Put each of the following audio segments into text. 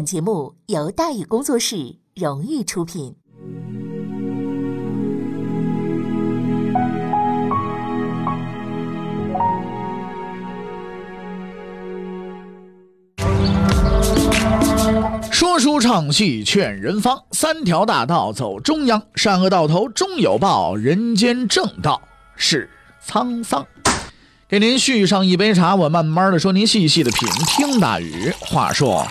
本节目由大宇工作室荣誉出品。说书唱戏劝人方，三条大道走中央，善恶到头终有报，人间正道是沧桑。给您续上一杯茶，我慢慢的说，您细细的品。听大宇话说。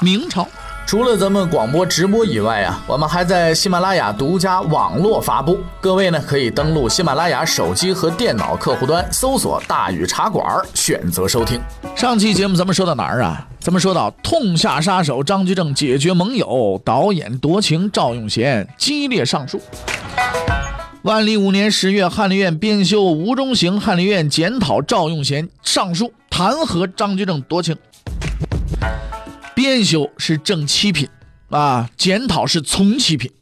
明朝，除了咱们广播直播以外啊，我们还在喜马拉雅独家网络发布。各位呢，可以登录喜马拉雅手机和电脑客户端，搜索“大禹茶馆”，选择收听。上期节目咱们说到哪儿啊？咱们说到痛下杀手张居正解决盟友，导演夺情赵用贤激烈上诉。万历五年十月，翰林院编修吴中行翰林院检讨赵用贤上诉，弹劾张居正夺情。编修是正七品，啊，检讨是从七品，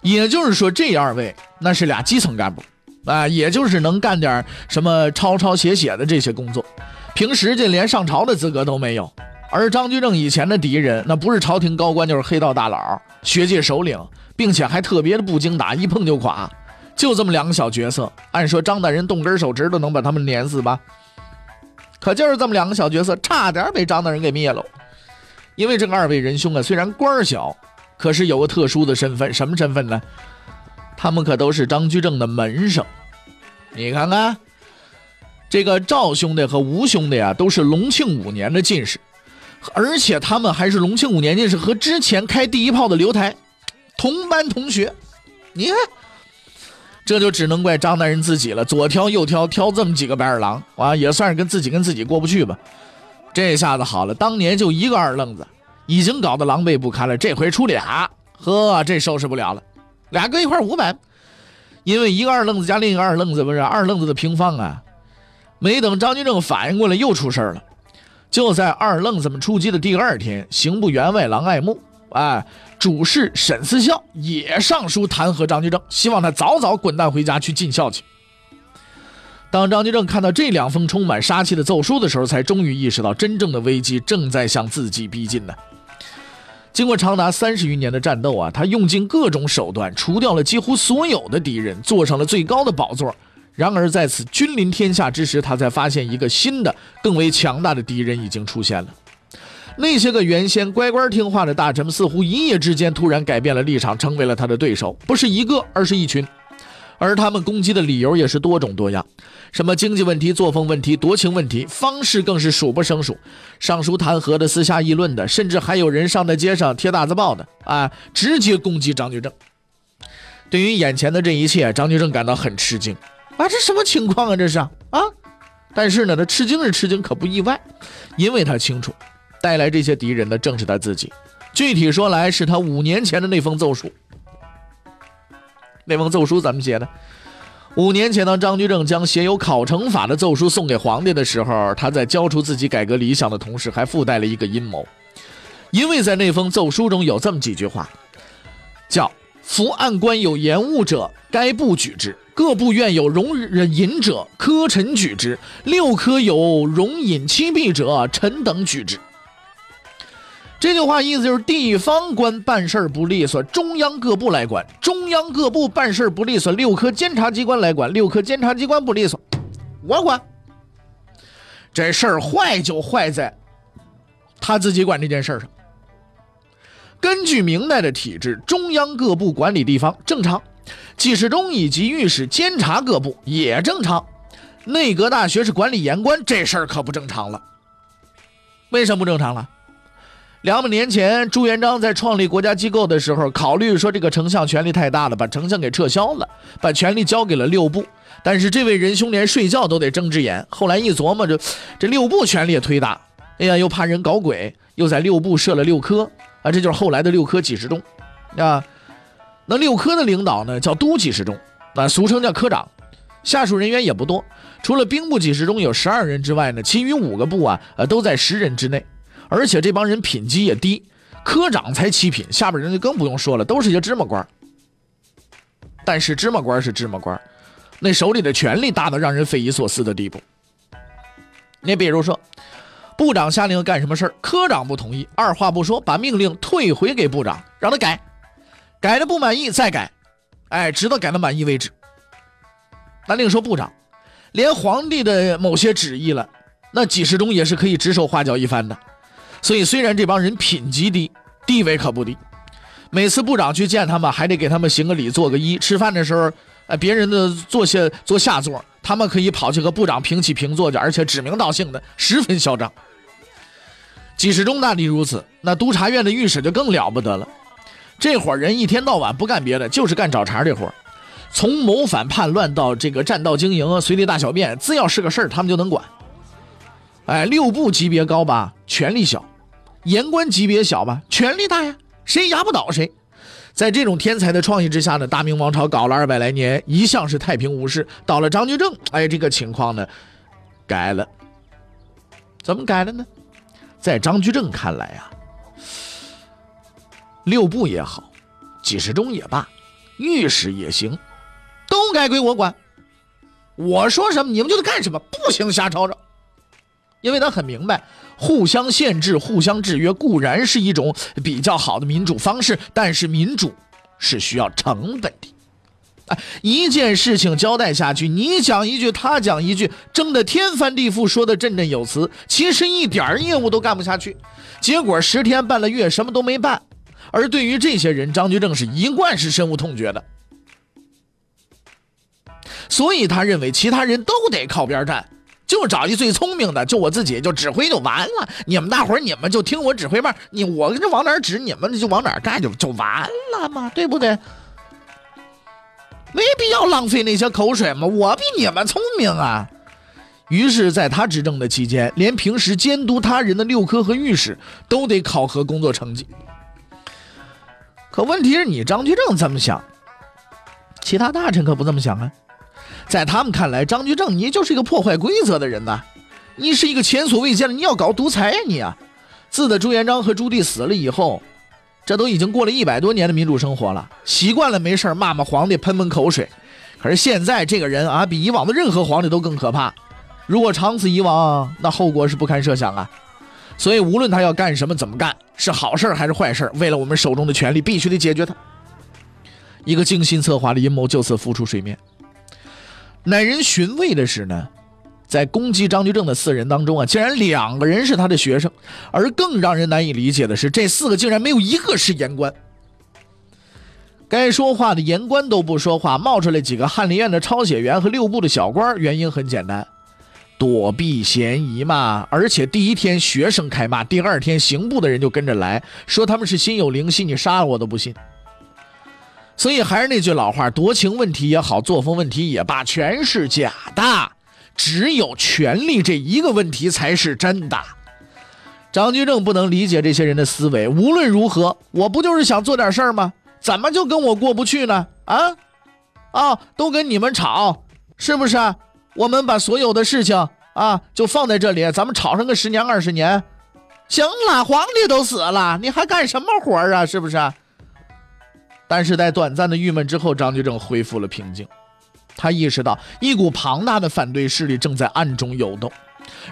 也就是说这二位那是俩基层干部，啊，也就是能干点什么抄抄写写的这些工作，平时这连上朝的资格都没有。而张居正以前的敌人，那不是朝廷高官就是黑道大佬、学界首领，并且还特别的不经打，一碰就垮，就这么两个小角色。按说张大人动根手指都能把他们碾死吧？可就是这么两个小角色，差点被张大人给灭了。因为这个二位仁兄啊，虽然官小，可是有个特殊的身份，什么身份呢？他们可都是张居正的门生。你看看，这个赵兄弟和吴兄弟啊，都是隆庆五年的进士，而且他们还是隆庆五年进士和之前开第一炮的刘台同班同学。你看，这就只能怪张大人自己了，左挑右挑，挑这么几个白眼狼啊，也算是跟自己跟自己过不去吧。这下子好了，当年就一个二愣子，已经搞得狼狈不堪了。这回出俩，呵，这收拾不了了。俩搁一块五百，因为一个二愣子加另一个二愣子不是二愣子的平方啊。没等张居正反应过来，又出事了。就在二愣子们出击的第二天，刑部员外郎爱慕，哎，主事沈思孝也上书弹劾张居正，希望他早早滚蛋回家去尽孝去。当张居正看到这两封充满杀气的奏书的时候，才终于意识到真正的危机正在向自己逼近呢。经过长达三十余年的战斗啊，他用尽各种手段，除掉了几乎所有的敌人，坐上了最高的宝座。然而在此君临天下之时，他才发现一个新的、更为强大的敌人已经出现了。那些个原先乖乖听话的大臣们，似乎一夜之间突然改变了立场，成为了他的对手。不是一个，而是一群。而他们攻击的理由也是多种多样，什么经济问题、作风问题、夺情问题，方式更是数不胜数。上书弹劾的、私下议论的，甚至还有人上在街上贴大字报的，啊，直接攻击张居正。对于眼前的这一切，张居正感到很吃惊啊！这什么情况啊？这是啊！但是呢，他吃惊是吃惊，可不意外，因为他清楚，带来这些敌人的正是他自己。具体说来，是他五年前的那封奏书。那封奏书怎么写的？五年前，当张居正将写有考成法的奏书送给皇帝的时候，他在交出自己改革理想的同时，还附带了一个阴谋。因为在那封奏书中有这么几句话，叫“伏案官有延误者，该部举之；各部院有容忍隐者，科臣举之；六科有容隐欺弊者，臣等举之。”这句话意思就是，地方官办事不利索，中央各部来管；中央各部办事不利索，六科监察机关来管；六科监察机关不利索，我管。这事儿坏就坏在他自己管这件事上。根据明代的体制，中央各部管理地方正常，记事中以及御史监察各部也正常，内阁大学是管理言官，这事儿可不正常了。为什么不正常了？两百年前，朱元璋在创立国家机构的时候，考虑说这个丞相权力太大了，把丞相给撤销了，把权力交给了六部。但是这位仁兄连睡觉都得睁只眼。后来一琢磨，这这六部权力也忒大，哎呀，又怕人搞鬼，又在六部设了六科啊，这就是后来的六科几十中啊。那六科的领导呢，叫都几十中啊，俗称叫科长，下属人员也不多，除了兵部几十中有十二人之外呢，其余五个部啊，呃，都在十人之内。而且这帮人品级也低，科长才七品，下边人就更不用说了，都是一些芝麻官。但是芝麻官是芝麻官，那手里的权力大到让人匪夷所思的地步。你比如说，部长下令干什么事儿，科长不同意，二话不说把命令退回给部长，让他改，改的不满意再改，哎，直到改的满意为止。那另说部长，连皇帝的某些旨意了，那几十中也是可以指手画脚一番的。所以虽然这帮人品级低，地位可不低。每次部长去见他们，还得给他们行个礼，做个揖。吃饭的时候，呃，别人的坐下坐下座，他们可以跑去和部长平起平坐去，而且指名道姓的，十分嚣张。几十中那里如此，那督察院的御史就更了不得了。这伙人一天到晚不干别的，就是干找茬这活从谋反叛乱到这个占道经营、随地大小便，只要是个事儿，他们就能管。哎，六部级别高吧，权力小；言官级别小吧，权力大呀，谁压不倒谁。在这种天才的创意之下呢，大明王朝搞了二百来年，一向是太平无事。到了张居正，哎，这个情况呢，改了。怎么改了呢？在张居正看来啊，六部也好，几十中也罢，御史也行，都该归我管。我说什么，你们就得干什么，不行瞎吵吵。因为他很明白，互相限制、互相制约固然是一种比较好的民主方式，但是民主是需要成本的。哎，一件事情交代下去，你讲一句，他讲一句，争得天翻地覆，说的振振有词，其实一点业务都干不下去。结果十天半个月什么都没办。而对于这些人，张居正是一贯是深恶痛绝的。所以他认为其他人都得靠边站，就找一最聪明的，就我自己就指挥就完了。你们大伙儿你们就听我指挥吧，你我跟这往哪指，你们就往哪干，就就完了嘛，对不对？没必要浪费那些口水嘛，我比你们聪明啊。于是，在他执政的期间，连平时监督他人的六科和御史都得考核工作成绩。可问题是你张居正这么想，其他大臣可不这么想啊。在他们看来，张居正你就是一个破坏规则的人呐，你是一个前所未见的，你要搞独裁呀你啊！自的朱元璋和朱棣死了以后。这都已经过了一百多年的民主生活了，习惯了没事骂骂皇帝，喷喷口水。可是现在这个人啊，比以往的任何皇帝都更可怕。如果长此以往，那后果是不堪设想啊！所以无论他要干什么，怎么干，是好事还是坏事，为了我们手中的权力，必须得解决他。一个精心策划的阴谋就此浮出水面。耐人寻味的是呢。在攻击张居正的四人当中啊，竟然两个人是他的学生，而更让人难以理解的是，这四个竟然没有一个是言官。该说话的言官都不说话，冒出来几个翰林院的抄写员和六部的小官，原因很简单，躲避嫌疑嘛。而且第一天学生开骂，第二天刑部的人就跟着来说他们是心有灵犀，你杀了我都不信。所以还是那句老话，夺情问题也好，作风问题也罢，全是假的。只有权力这一个问题才是真的。张居正不能理解这些人的思维。无论如何，我不就是想做点事儿吗？怎么就跟我过不去呢？啊，啊，都跟你们吵，是不是？我们把所有的事情啊，就放在这里，咱们吵上个十年二十年，行了。皇帝都死了，你还干什么活啊？是不是？但是在短暂的郁闷之后，张居正恢复了平静。他意识到一股庞大的反对势力正在暗中游动，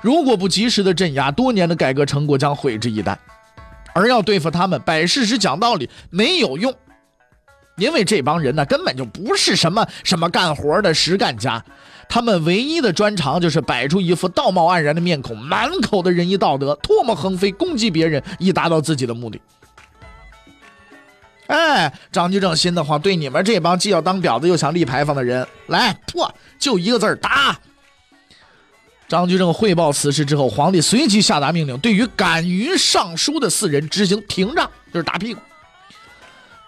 如果不及时的镇压，多年的改革成果将毁之一旦。而要对付他们，摆事实、讲道理没有用，因为这帮人呢，根本就不是什么什么干活的实干家，他们唯一的专长就是摆出一副道貌岸然的面孔，满口的仁义道德，唾沫横飞，攻击别人，以达到自己的目的。哎，张居正心的话，对你们这帮既要当婊子又想立牌坊的人，来破，就一个字儿打。张居正汇报此事之后，皇帝随即下达命令，对于敢于上书的四人执行廷杖，就是打屁股。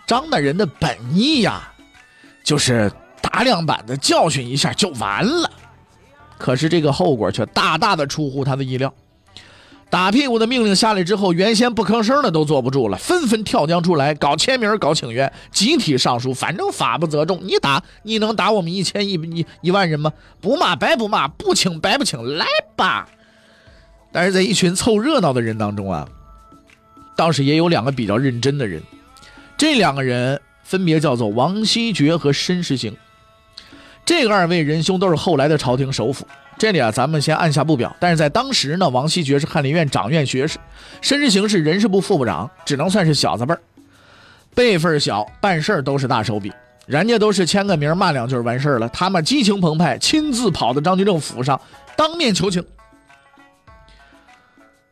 张大人的本意呀，就是打两板子教训一下就完了，可是这个后果却大大的出乎他的意料。打屁股的命令下来之后，原先不吭声的都坐不住了，纷纷跳江出来搞签名、搞请愿，集体上书。反正法不责众，你打你能打我们一千一一一万人吗？不骂白不骂，不请白不请，来吧！但是在一群凑热闹的人当中啊，倒是也有两个比较认真的人，这两个人分别叫做王希爵和申时行。这个二位仁兄都是后来的朝廷首辅。这里啊，咱们先按下不表。但是在当时呢，王希爵是翰林院掌院学士，申时行是人事部副部长，只能算是小子辈儿，辈分小，办事都是大手笔。人家都是签个名骂两句完事儿了，他们激情澎湃，亲自跑到张居正府上当面求情。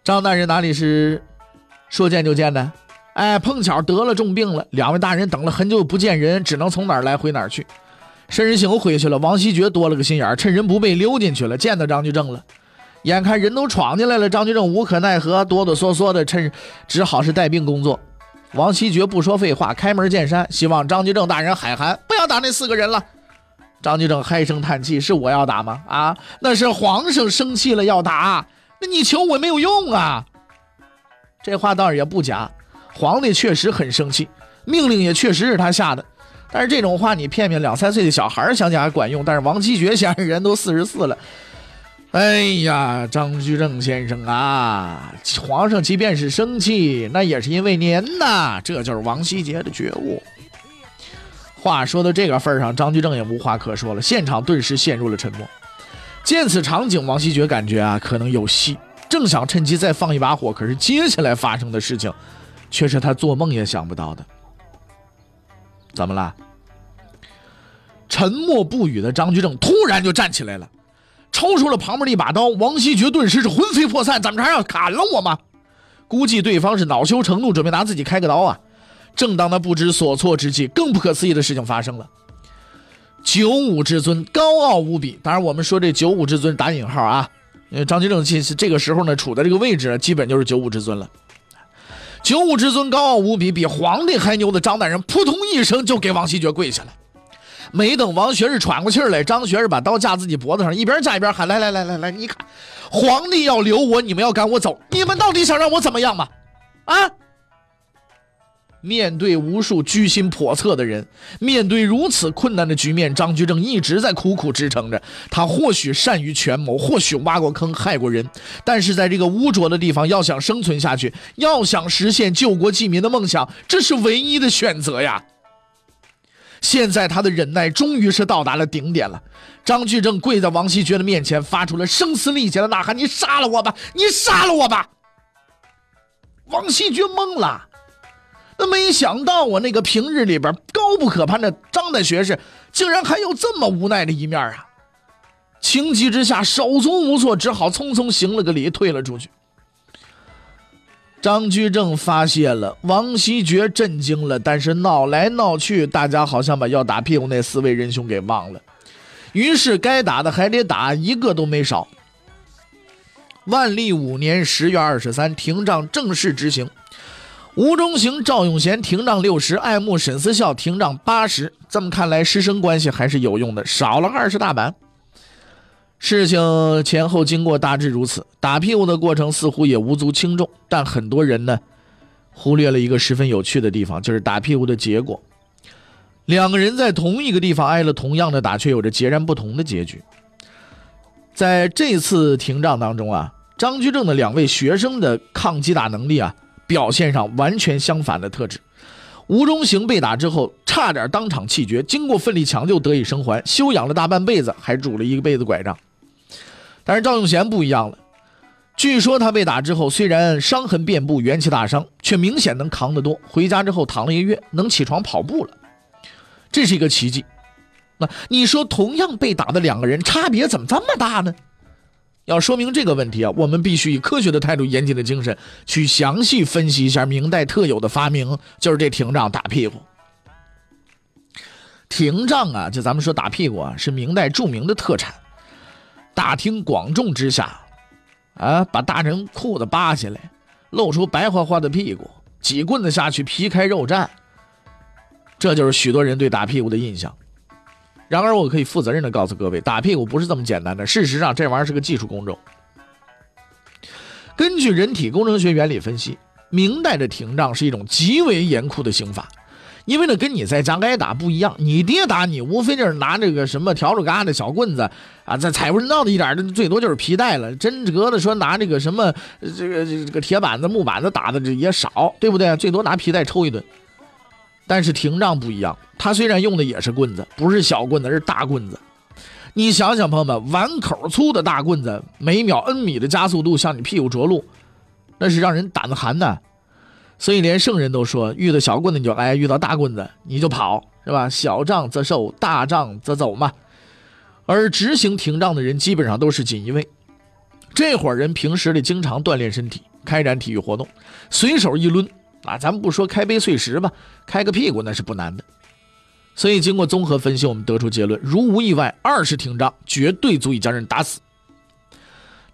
张大人哪里是说见就见的？哎，碰巧得了重病了，两位大人等了很久不见人，只能从哪儿来回哪儿去。申时行回去了，王希爵多了个心眼趁人不备溜进去了，见到张居正了。眼看人都闯进来了，张居正无可奈何，哆哆嗦嗦的，趁只好是带病工作。王希爵不说废话，开门见山，希望张居正大人海涵，不要打那四个人了。张居正唉声叹气：“是我要打吗？啊，那是皇上生气了要打，那你求我没有用啊。”这话倒是也不假，皇帝确实很生气，命令也确实是他下的。但是这种话你骗骗两三岁的小孩想想还管用，但是王希爵先生人都四十四了。哎呀，张居正先生啊，皇上即便是生气，那也是因为您呐，这就是王希杰的觉悟。话说到这个份上，张居正也无话可说了，现场顿时陷入了沉默。见此场景，王希爵感觉啊，可能有戏，正想趁机再放一把火，可是接下来发生的事情，却是他做梦也想不到的。怎么了？沉默不语的张居正突然就站起来了，抽出了旁边的一把刀。王希爵顿时是魂飞魄散，怎么着还要砍了我吗？估计对方是恼羞成怒，准备拿自己开个刀啊！正当他不知所措之际，更不可思议的事情发生了。九五之尊高傲无比，当然我们说这九五之尊打引号啊，因为张居正其实这个时候呢处在这个位置，基本就是九五之尊了。九五之尊高傲无比，比皇帝还牛的张大人，扑通一声就给王羲爵跪下了。没等王学士喘过气来，张学士把刀架自己脖子上，一边架一边喊：“来来来来来，你看，皇帝要留我，你们要赶我走，你们到底想让我怎么样嘛？啊！”面对无数居心叵测的人，面对如此困难的局面，张居正一直在苦苦支撑着。他或许善于权谋，或许挖过坑害过人，但是在这个污浊的地方，要想生存下去，要想实现救国济民的梦想，这是唯一的选择呀。现在他的忍耐终于是到达了顶点了。张居正跪在王希爵的面前，发出了声嘶力竭的呐喊：“你杀了我吧！你杀了我吧！”王希爵懵了，那没想到我那个平日里边高不可攀的张大学士，竟然还有这么无奈的一面啊！情急之下，手足无措，只好匆匆行了个礼，退了出去。张居正发现了，王希爵震惊了，但是闹来闹去，大家好像把要打屁股那四位仁兄给忘了。于是该打的还得打，一个都没少。万历五年十月二十三，廷杖正式执行。吴中行、赵永贤廷杖六十，爱慕沈思孝廷杖八十。这么看来，师生关系还是有用的，少了二十大板。事情前后经过大致如此，打屁股的过程似乎也无足轻重，但很多人呢，忽略了一个十分有趣的地方，就是打屁股的结果。两个人在同一个地方挨了同样的打，却有着截然不同的结局。在这次廷杖当中啊，张居正的两位学生的抗击打能力啊，表现上完全相反的特质。吴中行被打之后，差点当场气绝，经过奋力抢救得以生还，休养了大半辈子，还拄了一个辈子拐杖。但是赵永贤不一样了，据说他被打之后，虽然伤痕遍布、元气大伤，却明显能扛得多。回家之后躺了一个月，能起床跑步了，这是一个奇迹。那你说，同样被打的两个人，差别怎么这么大呢？要说明这个问题啊，我们必须以科学的态度、严谨的精神去详细分析一下明代特有的发明，就是这廷杖打屁股。廷杖啊，就咱们说打屁股啊，是明代著名的特产。大庭广众之下，啊，把大人裤子扒下来，露出白花花的屁股，几棍子下去，皮开肉绽。这就是许多人对打屁股的印象。然而，我可以负责任的告诉各位，打屁股不是这么简单的。事实上，这玩意儿是个技术工种。根据人体工程学原理分析，明代的廷杖是一种极为严酷的刑法。因为呢，跟你在家挨打不一样，你爹打你，无非就是拿这个什么笤帚疙瘩小棍子啊，再踩不人道的一点，最多就是皮带了。真格的说拿这个什么这个这个铁板子、木板子打的这也少，对不对？最多拿皮带抽一顿。但是廷杖不一样，他虽然用的也是棍子，不是小棍子，是大棍子。你想想，朋友们，碗口粗的大棍子，每秒 n 米的加速度向你屁股着陆，那是让人胆子寒的。所以连圣人都说，遇到小棍子你就挨，遇到大棍子你就跑，是吧？小仗则受，大仗则走嘛。而执行停仗的人基本上都是锦衣卫，这伙人平时里经常锻炼身体，开展体育活动，随手一抡啊，咱们不说开杯碎石吧，开个屁股那是不难的。所以经过综合分析，我们得出结论：如无意外，二十停仗绝对足以将人打死。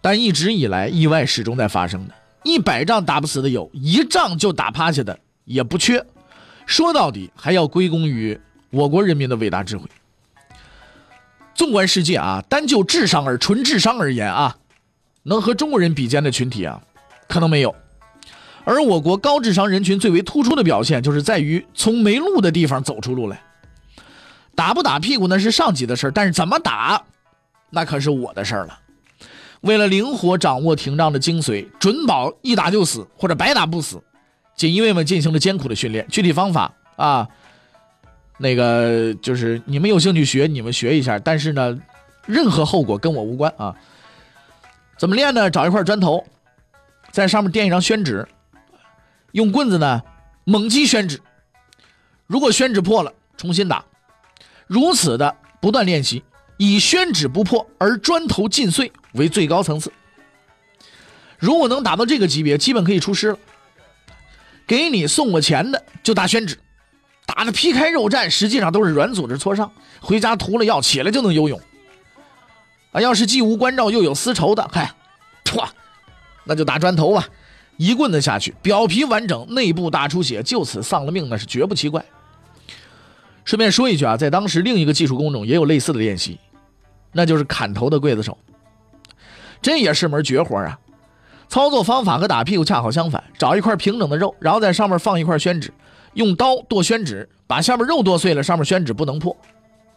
但一直以来，意外始终在发生的。一百仗打不死的有，一仗就打趴下的也不缺。说到底，还要归功于我国人民的伟大智慧。纵观世界啊，单就智商而纯智商而言啊，能和中国人比肩的群体啊，可能没有。而我国高智商人群最为突出的表现，就是在于从没路的地方走出路来。打不打屁股那是上级的事但是怎么打，那可是我的事儿了。为了灵活掌握廷杖的精髓，准保一打就死或者白打不死，锦衣卫们进行了艰苦的训练。具体方法啊，那个就是你们有兴趣学，你们学一下。但是呢，任何后果跟我无关啊。怎么练呢？找一块砖头，在上面垫一张宣纸，用棍子呢猛击宣纸。如果宣纸破了，重新打。如此的不断练习。以宣纸不破而砖头尽碎为最高层次。如果能达到这个级别，基本可以出师了。给你送过钱的就打宣纸，打的皮开肉绽，实际上都是软组织挫伤。回家涂了药，起来就能游泳。啊，要是既无关照又有私仇的，嗨，唰，那就打砖头吧，一棍子下去，表皮完整，内部大出血，就此丧了命，那是绝不奇怪。顺便说一句啊，在当时另一个技术工种也有类似的练习，那就是砍头的刽子手。这也是门绝活啊！操作方法和打屁股恰好相反，找一块平整的肉，然后在上面放一块宣纸，用刀剁宣纸，把下面肉剁碎了，上面宣纸不能破。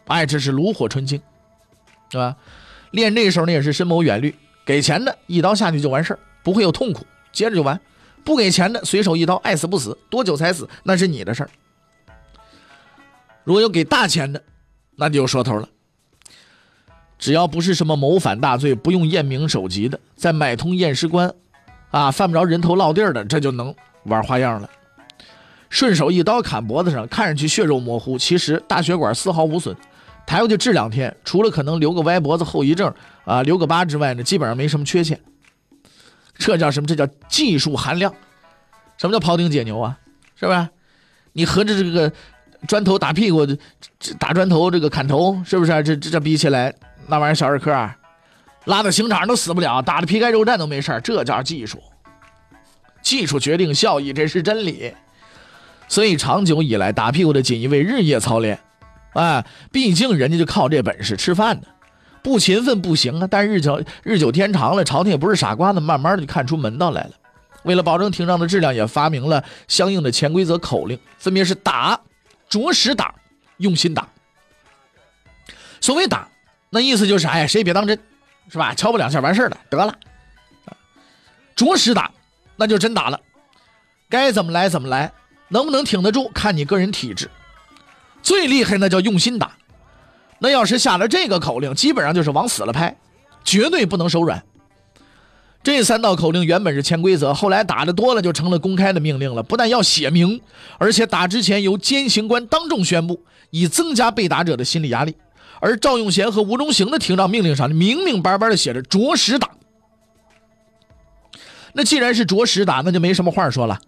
哎，这是炉火纯青，是吧？练这个时候呢也是深谋远虑，给钱的一刀下去就完事儿，不会有痛苦，接着就完；不给钱的随手一刀，爱死不死，多久才死那是你的事儿。如果有给大钱的，那就有说头了。只要不是什么谋反大罪，不用验明首级的，在买通验尸官，啊，犯不着人头落地的，这就能玩花样了。顺手一刀砍脖子上，看上去血肉模糊，其实大血管丝毫无损，抬回去治两天，除了可能留个歪脖子后遗症啊，留个疤之外呢，基本上没什么缺陷。这叫什么？这叫技术含量。什么叫庖丁解牛啊？是不是？你合着这个。砖头打屁股，打砖头这个砍头，是不是？这这这比起来，那玩意儿小儿科，啊拉到刑场都死不了，打的皮开肉绽都没事这叫技术。技术决定效益，这是真理。所以长久以来，打屁股的锦衣卫日夜操练，哎，毕竟人家就靠这本事吃饭的，不勤奋不行啊。但日久日久天长了，朝廷也不是傻瓜子，慢慢的就看出门道来了。为了保证廷杖的质量，也发明了相应的潜规则口令，分别是打。着实打，用心打。所谓打，那意思就是，哎，谁也别当真，是吧？敲不两下完事了，得了。着实打，那就真打了，该怎么来怎么来，能不能挺得住，看你个人体质。最厉害那叫用心打，那要是下了这个口令，基本上就是往死了拍，绝对不能手软。这三道口令原本是潜规则，后来打的多了就成了公开的命令了。不但要写明，而且打之前由监刑官当众宣布，以增加被打者的心理压力。而赵用贤和吴忠行的停仗命令上明明白白的写着“着实打”。那既然是着实打，那就没什么话说了。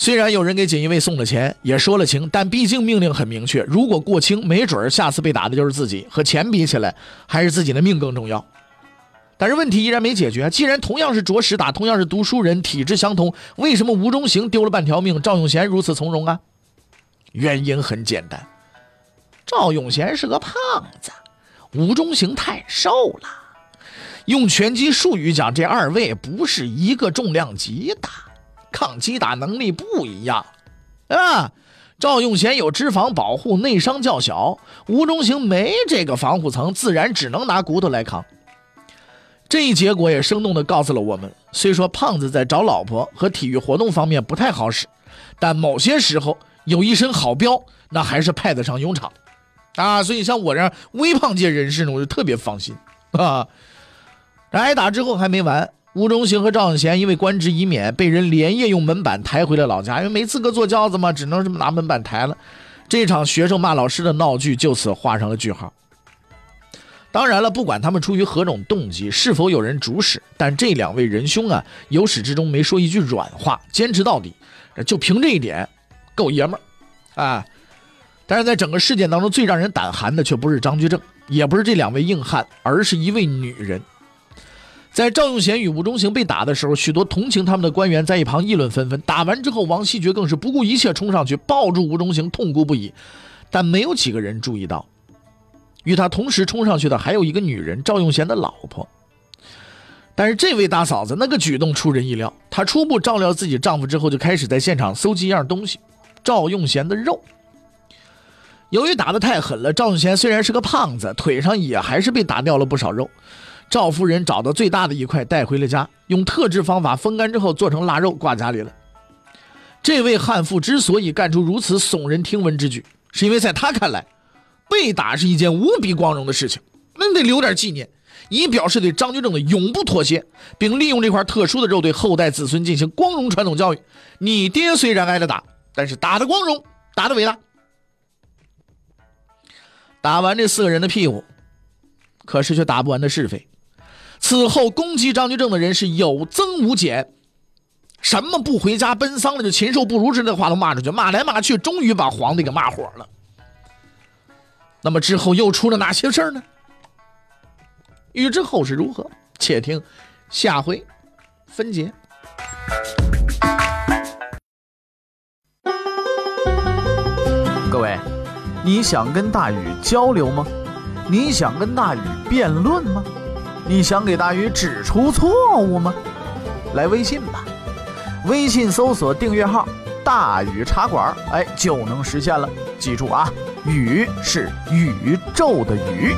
虽然有人给锦衣卫送了钱，也说了情，但毕竟命令很明确，如果过轻，没准下次被打的就是自己。和钱比起来，还是自己的命更重要。但是问题依然没解决。既然同样是着实打，同样是读书人，体质相同，为什么吴中行丢了半条命，赵永贤如此从容啊？原因很简单，赵永贤是个胖子，吴中行太瘦了。用拳击术语讲，这二位不是一个重量级的，抗击打能力不一样啊。赵用贤有脂肪保护，内伤较小；吴中行没这个防护层，自然只能拿骨头来扛。这一结果也生动地告诉了我们：虽说胖子在找老婆和体育活动方面不太好使，但某些时候有一身好膘，那还是派得上用场。啊，所以像我这样微胖界人士呢，我就特别放心啊。挨打之后还没完，吴忠行和赵永贤因为官职已免，被人连夜用门板抬回了老家，因为没资格坐轿子嘛，只能这么拿门板抬了。这场学生骂老师的闹剧就此画上了句号。当然了，不管他们出于何种动机，是否有人主使，但这两位仁兄啊，由始至终没说一句软话，坚持到底，就凭这一点，够爷们儿啊！但是在整个事件当中，最让人胆寒的却不是张居正，也不是这两位硬汉，而是一位女人。在赵用贤与吴忠行被打的时候，许多同情他们的官员在一旁议论纷纷。打完之后，王希爵更是不顾一切冲上去抱住吴忠行，痛哭不已。但没有几个人注意到。与他同时冲上去的还有一个女人，赵用贤的老婆。但是这位大嫂子那个举动出人意料，她初步照料自己丈夫之后，就开始在现场搜集一样东西——赵用贤的肉。由于打得太狠了，赵用贤虽然是个胖子，腿上也还是被打掉了不少肉。赵夫人找到最大的一块带回了家，用特制方法风干之后做成腊肉挂家里了。这位悍妇之所以干出如此耸人听闻之举，是因为在她看来。被打是一件无比光荣的事情，那你得留点纪念，以表示对张居正的永不妥协，并利用这块特殊的肉对后代子孙进行光荣传统教育。你爹虽然挨了打，但是打的光荣，打的伟大。打完这四个人的屁股，可是却打不完的是非。此后攻击张居正的人是有增无减，什么不回家奔丧的，就禽兽不如之类的话都骂出去，骂来骂去，终于把皇帝给骂火了。那么之后又出了哪些事儿呢？欲知后事如何，且听下回分解。各位，你想跟大禹交流吗？你想跟大禹辩论吗？你想给大禹指出错误吗？来微信吧，微信搜索订阅号“大禹茶馆”，哎，就能实现了。记住啊！宇是宇宙的宇。